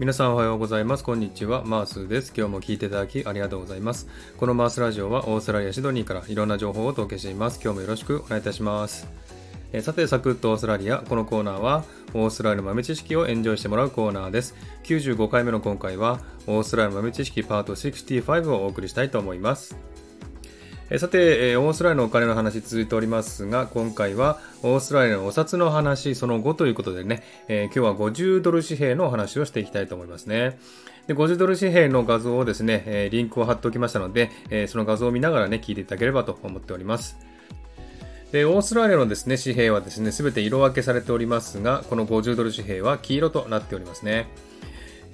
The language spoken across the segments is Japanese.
皆さんおはようございます。こんにちは。マースです。今日も聞いていただきありがとうございます。このマースラジオはオーストラリア・シドニーからいろんな情報をお届けしています。今日もよろしくお願いいたします。えさて、サクッとオーストラリア。このコーナーはオーストラリアの豆知識をエンジョイしてもらうコーナーです。95回目の今回はオーストラリアの豆知識パート65をお送りしたいと思います。えさて、えオーストラリアのお金の話続いておりますが、今回はオーストラリアのお札の話、その後ということでね、えー、今日は50ドル紙幣のお話をしていきたいと思いますね。で50ドル紙幣の画像をですね、えリンクを貼っておきましたので、えその画像を見ながらね、聞いていただければと思っております。で、オーストラリアのですね、紙幣はですね、すべて色分けされておりますが、この50ドル紙幣は黄色となっておりますね。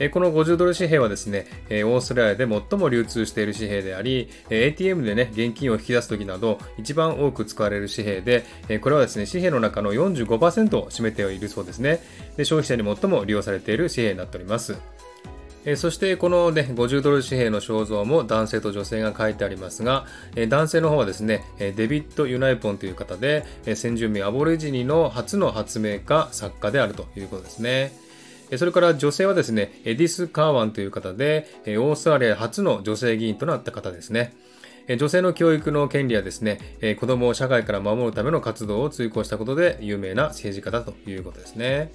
この50ドル紙幣はですね、オーストラリアで最も流通している紙幣であり、ATM でね、現金を引き出すときなど、一番多く使われる紙幣で、これはですね、紙幣の中の45%を占めているそうですね。で消費者に最も利用されている紙幣になっております。えそしてこの、ね、50ドル紙幣の肖像も男性と女性が書いてありますが、え男性の方はですね、デビッド・ユナイポンという方で、先住民アボリジニの初の発明家、作家であるということですね。それから女性はですね、エディス・カーワンという方で、オーストラリア初の女性議員となった方ですね。女性の教育の権利やですね、子供を社会から守るための活動を追行したことで有名な政治家だということですね。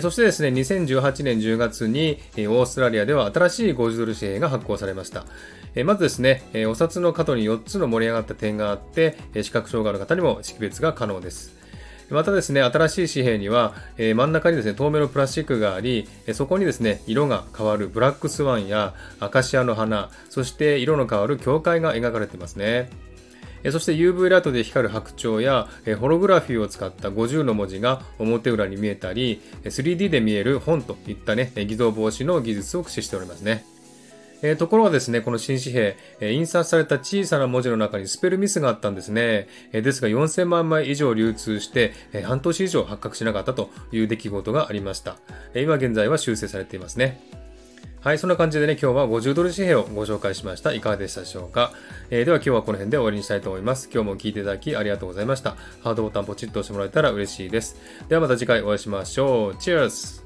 そしてですね、2018年10月にオーストラリアでは新しい50ドル紙幣が発行されました。まずですね、お札の角に4つの盛り上がった点があって、視覚障害の方にも識別が可能です。またですね、新しい紙幣には、えー、真ん中にですね、透明のプラスチックがあり、そこにですね、色が変わるブラックスワンやアカシアの花、そして色の変わる境界が描かれてますね。そして UV ライトで光る白鳥やホログラフィーを使った50の文字が表裏に見えたり 3D で見える本といったね偽造防止の技術を駆使しておりますね。えー、ところがですね、この新紙幣、えー、印刷された小さな文字の中にスペルミスがあったんですね。えー、ですが4000万枚以上流通して、えー、半年以上発覚しなかったという出来事がありました。えー、今現在は修正されていますね。はい、そんな感じでね、今日は50ドル紙幣をご紹介しました。いかがでしたでしょうか、えー、では今日はこの辺で終わりにしたいと思います。今日も聞いていただきありがとうございました。ハードボタンポチッと押してもらえたら嬉しいです。ではまた次回お会いしましょう。チェアス